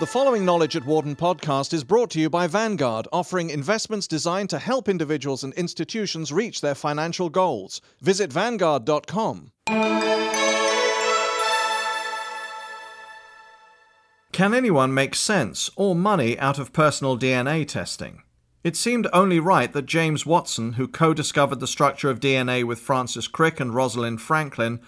The following Knowledge at Wharton podcast is brought to you by Vanguard, offering investments designed to help individuals and institutions reach their financial goals. Visit Vanguard.com. Can anyone make sense or money out of personal DNA testing? It seemed only right that James Watson, who co discovered the structure of DNA with Francis Crick and Rosalind Franklin,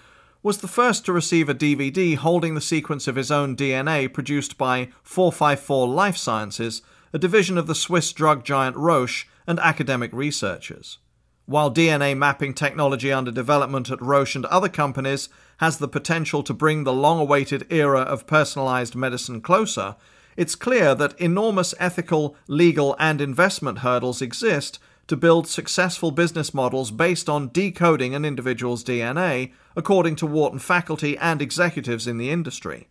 was the first to receive a DVD holding the sequence of his own DNA produced by 454 Life Sciences, a division of the Swiss drug giant Roche, and academic researchers. While DNA mapping technology under development at Roche and other companies has the potential to bring the long awaited era of personalized medicine closer, it's clear that enormous ethical, legal, and investment hurdles exist to build successful business models based on decoding an individual's DNA, according to Wharton faculty and executives in the industry.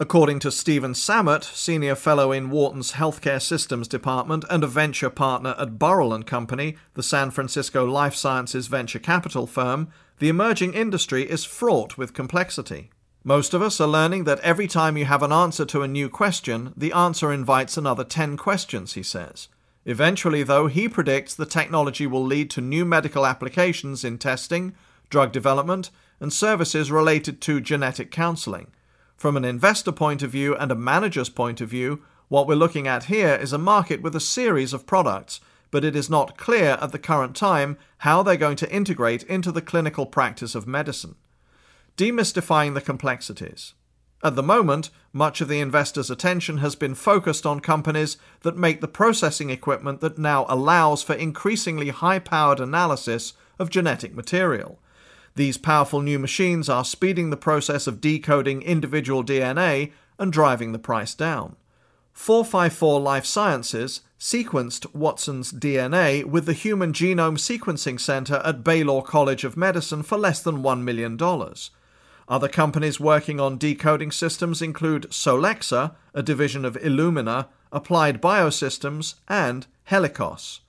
According to Stephen Sammut, senior fellow in Wharton's Healthcare Systems Department and a venture partner at Burrill and Company, the San Francisco life sciences venture capital firm, the emerging industry is fraught with complexity. Most of us are learning that every time you have an answer to a new question, the answer invites another 10 questions, he says. Eventually, though, he predicts the technology will lead to new medical applications in testing, drug development, and services related to genetic counseling. From an investor point of view and a manager's point of view, what we're looking at here is a market with a series of products, but it is not clear at the current time how they're going to integrate into the clinical practice of medicine. Demystifying the complexities. At the moment, much of the investors' attention has been focused on companies that make the processing equipment that now allows for increasingly high powered analysis of genetic material. These powerful new machines are speeding the process of decoding individual DNA and driving the price down. 454 Life Sciences sequenced Watson's DNA with the Human Genome Sequencing Center at Baylor College of Medicine for less than $1 million. Other companies working on decoding systems include Solexa, a division of Illumina, Applied Biosystems, and Helicos.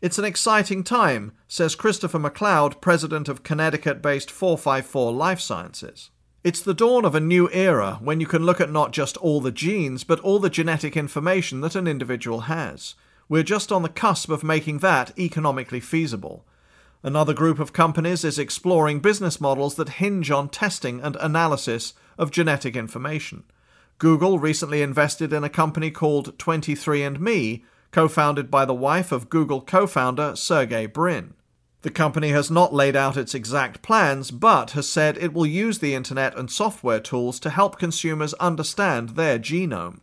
It's an exciting time, says Christopher McLeod, president of Connecticut based 454 Life Sciences. It's the dawn of a new era when you can look at not just all the genes, but all the genetic information that an individual has. We're just on the cusp of making that economically feasible. Another group of companies is exploring business models that hinge on testing and analysis of genetic information. Google recently invested in a company called 23andMe, co founded by the wife of Google co founder Sergey Brin. The company has not laid out its exact plans, but has said it will use the internet and software tools to help consumers understand their genome.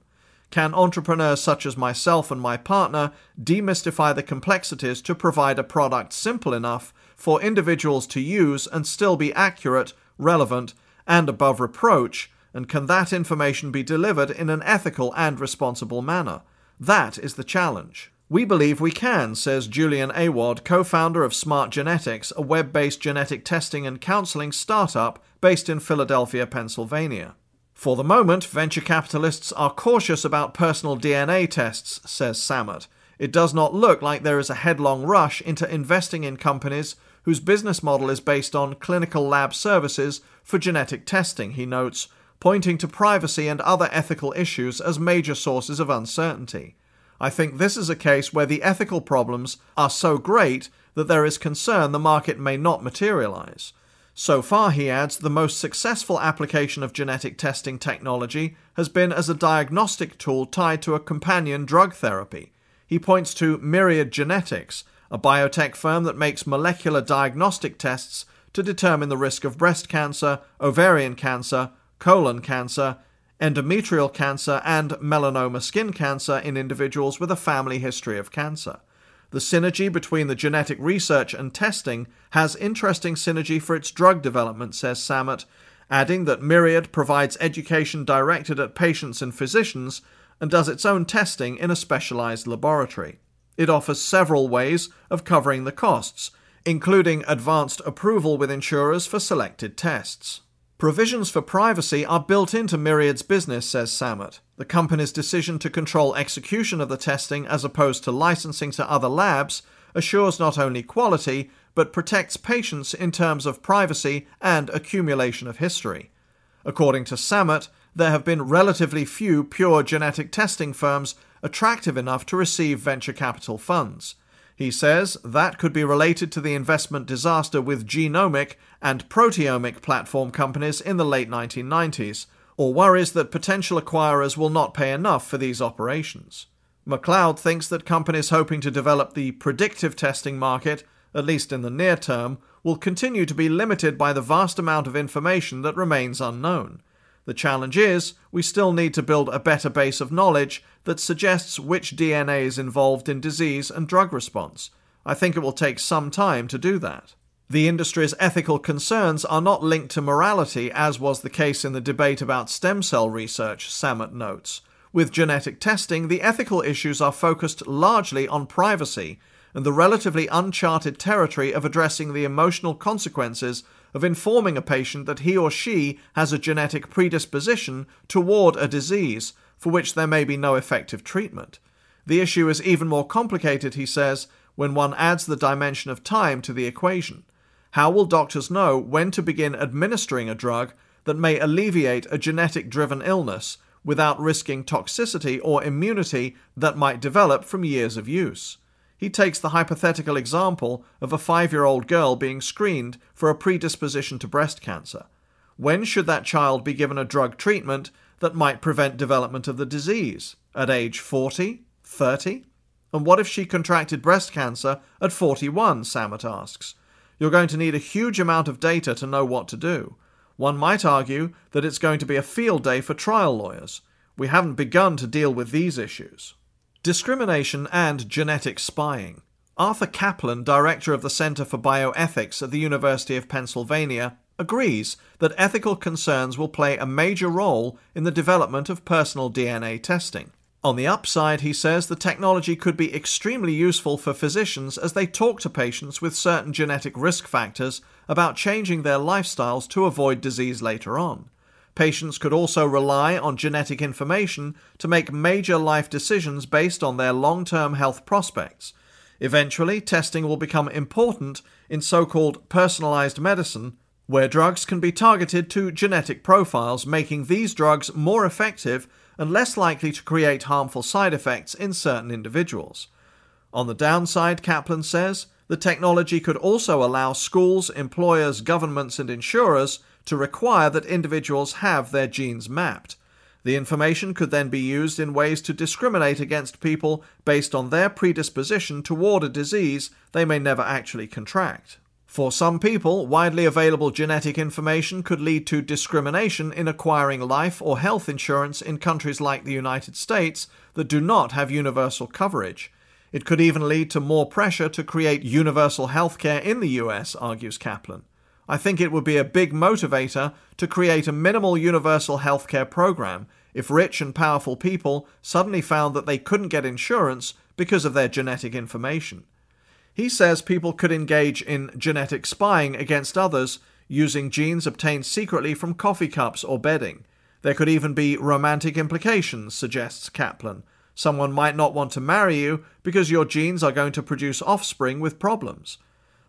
Can entrepreneurs such as myself and my partner demystify the complexities to provide a product simple enough for individuals to use and still be accurate, relevant, and above reproach? And can that information be delivered in an ethical and responsible manner? That is the challenge. We believe we can, says Julian Awad, co founder of Smart Genetics, a web based genetic testing and counseling startup based in Philadelphia, Pennsylvania. For the moment, venture capitalists are cautious about personal DNA tests, says Sammut. It does not look like there is a headlong rush into investing in companies whose business model is based on clinical lab services for genetic testing, he notes, pointing to privacy and other ethical issues as major sources of uncertainty. I think this is a case where the ethical problems are so great that there is concern the market may not materialize. So far, he adds, the most successful application of genetic testing technology has been as a diagnostic tool tied to a companion drug therapy. He points to Myriad Genetics, a biotech firm that makes molecular diagnostic tests to determine the risk of breast cancer, ovarian cancer, colon cancer, endometrial cancer, and melanoma skin cancer in individuals with a family history of cancer. The synergy between the genetic research and testing has interesting synergy for its drug development, says Sammut, adding that Myriad provides education directed at patients and physicians and does its own testing in a specialized laboratory. It offers several ways of covering the costs, including advanced approval with insurers for selected tests. Provisions for privacy are built into Myriad's business, says Sammut. The company's decision to control execution of the testing as opposed to licensing to other labs assures not only quality, but protects patients in terms of privacy and accumulation of history. According to Sammut, there have been relatively few pure genetic testing firms attractive enough to receive venture capital funds. He says that could be related to the investment disaster with genomic and proteomic platform companies in the late 1990s, or worries that potential acquirers will not pay enough for these operations. McLeod thinks that companies hoping to develop the predictive testing market, at least in the near term, will continue to be limited by the vast amount of information that remains unknown. The challenge is, we still need to build a better base of knowledge that suggests which DNA is involved in disease and drug response. I think it will take some time to do that. The industry's ethical concerns are not linked to morality, as was the case in the debate about stem cell research, Sammut notes. With genetic testing, the ethical issues are focused largely on privacy and the relatively uncharted territory of addressing the emotional consequences of informing a patient that he or she has a genetic predisposition toward a disease for which there may be no effective treatment. The issue is even more complicated, he says, when one adds the dimension of time to the equation. How will doctors know when to begin administering a drug that may alleviate a genetic driven illness without risking toxicity or immunity that might develop from years of use. He takes the hypothetical example of a five year old girl being screened for a predisposition to breast cancer. When should that child be given a drug treatment that might prevent development of the disease? At age 40? 30? And what if she contracted breast cancer at 41? Sammut asks. You're going to need a huge amount of data to know what to do. One might argue that it's going to be a field day for trial lawyers. We haven't begun to deal with these issues. Discrimination and genetic spying. Arthur Caplan, director of the Center for Bioethics at the University of Pennsylvania, agrees that ethical concerns will play a major role in the development of personal DNA testing. On the upside, he says the technology could be extremely useful for physicians as they talk to patients with certain genetic risk factors about changing their lifestyles to avoid disease later on. Patients could also rely on genetic information to make major life decisions based on their long term health prospects. Eventually, testing will become important in so called personalized medicine, where drugs can be targeted to genetic profiles, making these drugs more effective and less likely to create harmful side effects in certain individuals. On the downside, Caplan says, the technology could also allow schools, employers, governments, and insurers to require that individuals have their genes mapped. The information could then be used in ways to discriminate against people based on their predisposition toward a disease they may never actually contract. For some people, widely available genetic information could lead to discrimination in acquiring life or health insurance in countries like the United States that do not have universal coverage. It could even lead to more pressure to create universal healthcare in the US, argues Caplan. I think it would be a big motivator to create a minimal universal healthcare program if rich and powerful people suddenly found that they couldn't get insurance because of their genetic information. He says people could engage in genetic spying against others using genes obtained secretly from coffee cups or bedding. There could even be romantic implications, suggests Caplan. Someone might not want to marry you because your genes are going to produce offspring with problems.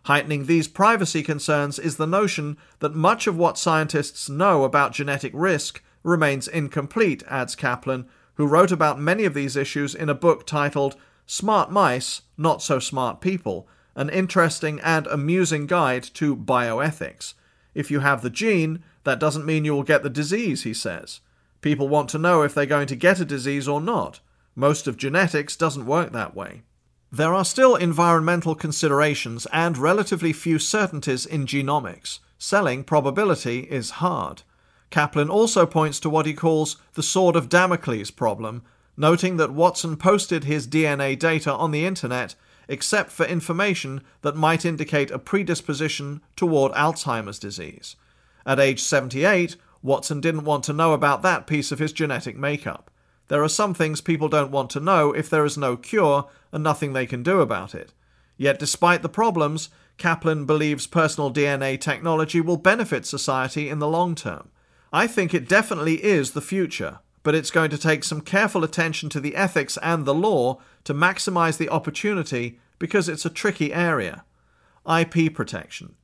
Heightening these privacy concerns is the notion that much of what scientists know about genetic risk remains incomplete, adds Caplan, who wrote about many of these issues in a book titled Smart Mice, Not So Smart People, an interesting and amusing guide to bioethics. If you have the gene, that doesn't mean you will get the disease, he says. People want to know if they're going to get a disease or not. Most of genetics doesn't work that way. There are still environmental considerations and relatively few certainties in genomics. Selling probability is hard. Caplan also points to what he calls the sword of Damocles problem, noting that Watson posted his DNA data on the internet except for information that might indicate a predisposition toward Alzheimer's disease. At age 78, Watson didn't want to know about that piece of his genetic makeup. There are some things people don't want to know if there is no cure and nothing they can do about it. Yet, despite the problems, Caplan believes personal DNA technology will benefit society in the long term. I think it definitely is the future, but it's going to take some careful attention to the ethics and the law to maximize the opportunity because it's a tricky area. IP protection.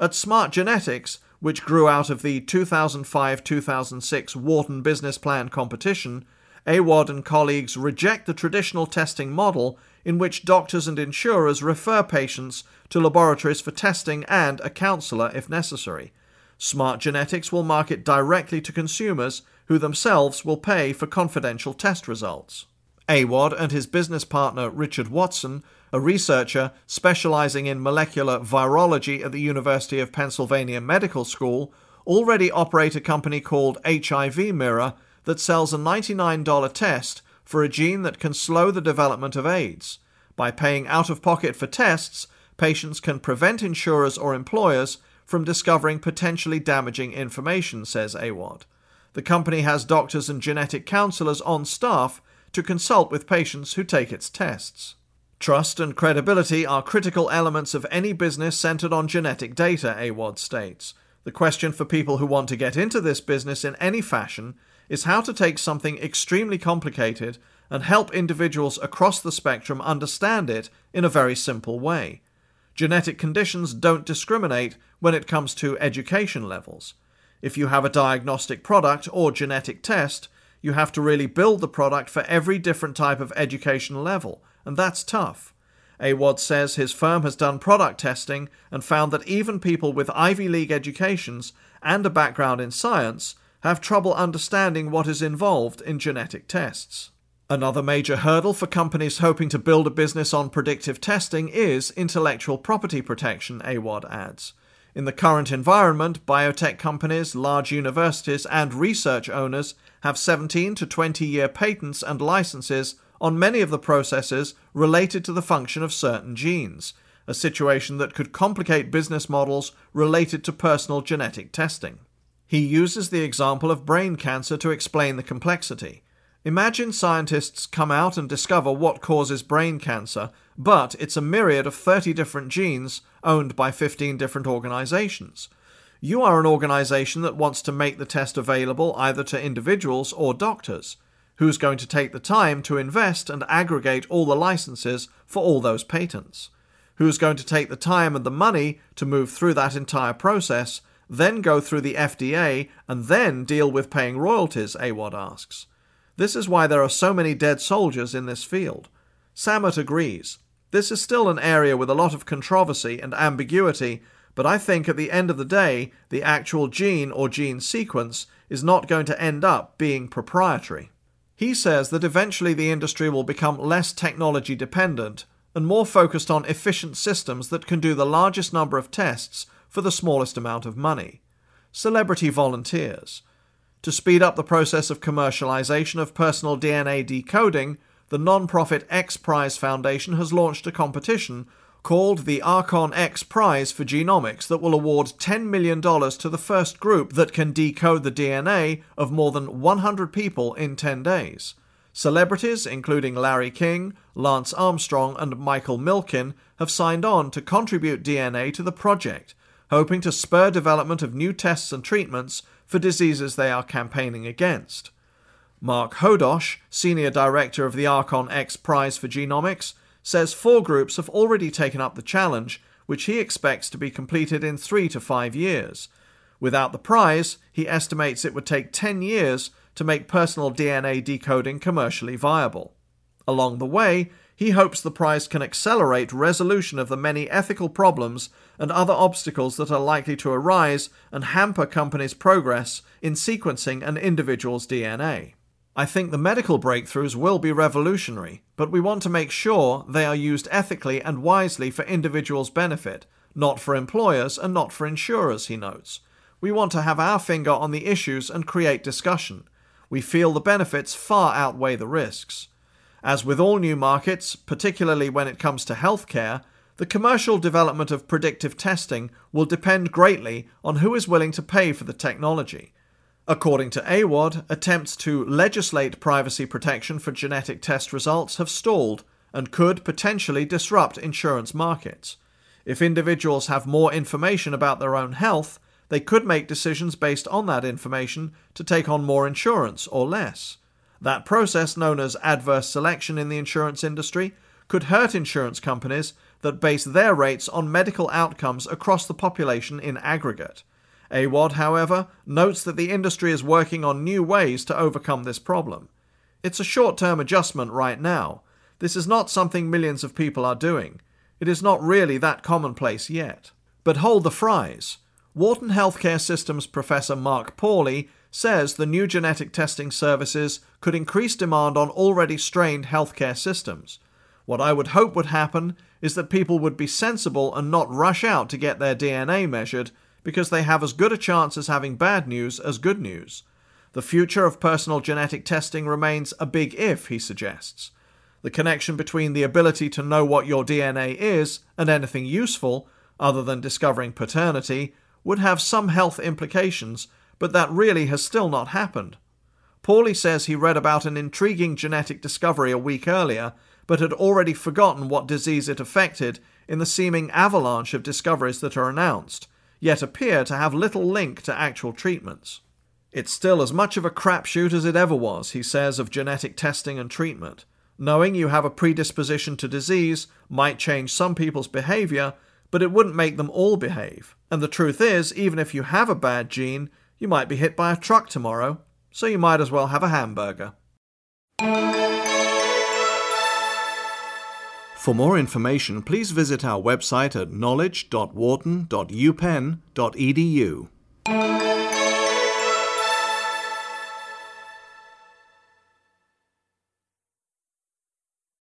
At Smart Genetics, which grew out of the 2005 2006 Wharton Business Plan competition, Awad and colleagues reject the traditional testing model in which doctors and insurers refer patients to laboratories for testing and a counselor if necessary. Smart Genetics will market directly to consumers who themselves will pay for confidential test results. Awad and his business partner Richard Watson, a researcher specializing in molecular virology at the University of Pennsylvania Medical School, already operate a company called HIV Mirror that sells a $99 test for a gene that can slow the development of AIDS. By paying out of pocket for tests, patients can prevent insurers or employers from discovering potentially damaging information, says Awad. The company has doctors and genetic counselors on staff to consult with patients who take its tests. Trust and credibility are critical elements of any business centered on genetic data, Awad states. The question for people who want to get into this business in any fashion is how to take something extremely complicated and help individuals across the spectrum understand it in a very simple way. Genetic conditions don't discriminate when it comes to education levels. If you have a diagnostic product or genetic test, you have to really build the product for every different type of educational level, and that's tough. Awad says his firm has done product testing and found that even people with Ivy League educations and a background in science have trouble understanding what is involved in genetic tests. Another major hurdle for companies hoping to build a business on predictive testing is intellectual property protection, Awad adds. In the current environment, biotech companies, large universities, and research owners have 17 to 20 year patents and licenses on many of the processes related to the function of certain genes, a situation that could complicate business models related to personal genetic testing. He uses the example of brain cancer to explain the complexity. Imagine scientists come out and discover what causes brain cancer, but it's a myriad of 30 different genes owned by 15 different organizations. You are an organization that wants to make the test available either to individuals or doctors. Who's going to take the time to invest and aggregate all the licenses for all those patents? Who's going to take the time and the money to move through that entire process, then go through the FDA, and then deal with paying royalties? Awad asks. This is why there are so many dead soldiers in this field. Sammut agrees. This is still an area with a lot of controversy and ambiguity but I think at the end of the day, the actual gene or gene sequence is not going to end up being proprietary. He says that eventually the industry will become less technology dependent and more focused on efficient systems that can do the largest number of tests for the smallest amount of money. Celebrity volunteers. To speed up the process of commercialization of personal DNA decoding, the non-profit X Prize Foundation has launched a competition called the Archon X Prize for Genomics that will award $10 million to the first group that can decode the DNA of more than 100 people in 10 days. Celebrities, including Larry King, Lance Armstrong, and Michael Milken, have signed on to contribute DNA to the project, hoping to spur development of new tests and treatments for diseases they are campaigning against. Mark Hodosh, Senior Director of the Archon X Prize for Genomics, says four groups have already taken up the challenge, which he expects to be completed in three to five years. Without the prize, he estimates it would take 10 years to make personal DNA decoding commercially viable. Along the way, he hopes the prize can accelerate resolution of the many ethical problems and other obstacles that are likely to arise and hamper companies' progress in sequencing an individual's DNA. I think the medical breakthroughs will be revolutionary, but we want to make sure they are used ethically and wisely for individuals' benefit, not for employers and not for insurers, he notes. We want to have our finger on the issues and create discussion. We feel the benefits far outweigh the risks. As with all new markets, particularly when it comes to healthcare, the commercial development of predictive testing will depend greatly on who is willing to pay for the technology. According to Awad, attempts to legislate privacy protection for genetic test results have stalled and could potentially disrupt insurance markets. If individuals have more information about their own health, they could make decisions based on that information to take on more insurance or less. That process, known as adverse selection in the insurance industry, could hurt insurance companies that base their rates on medical outcomes across the population in aggregate. Awad, however, notes that the industry is working on new ways to overcome this problem. It's a short term adjustment right now. This is not something millions of people are doing. It is not really that commonplace yet. But hold the fries. Wharton Healthcare Systems professor Mark Pauly says the new genetic testing services could increase demand on already strained healthcare systems. What I would hope would happen is that people would be sensible and not rush out to get their DNA measured because they have as good a chance as having bad news as good news. The future of personal genetic testing remains a big if, he suggests. The connection between the ability to know what your DNA is and anything useful, other than discovering paternity, would have some health implications, but that really has still not happened. Pauly says he read about an intriguing genetic discovery a week earlier, but had already forgotten what disease it affected in the seeming avalanche of discoveries that are announced, yet appear to have little link to actual treatments. It's still as much of a crapshoot as it ever was, he says, of genetic testing and treatment. Knowing you have a predisposition to disease might change some people's behavior, but it wouldn't make them all behave. And the truth is, even if you have a bad gene, you might be hit by a truck tomorrow, so you might as well have a hamburger. For more information, please visit our website at knowledge.wharton.upenn.edu.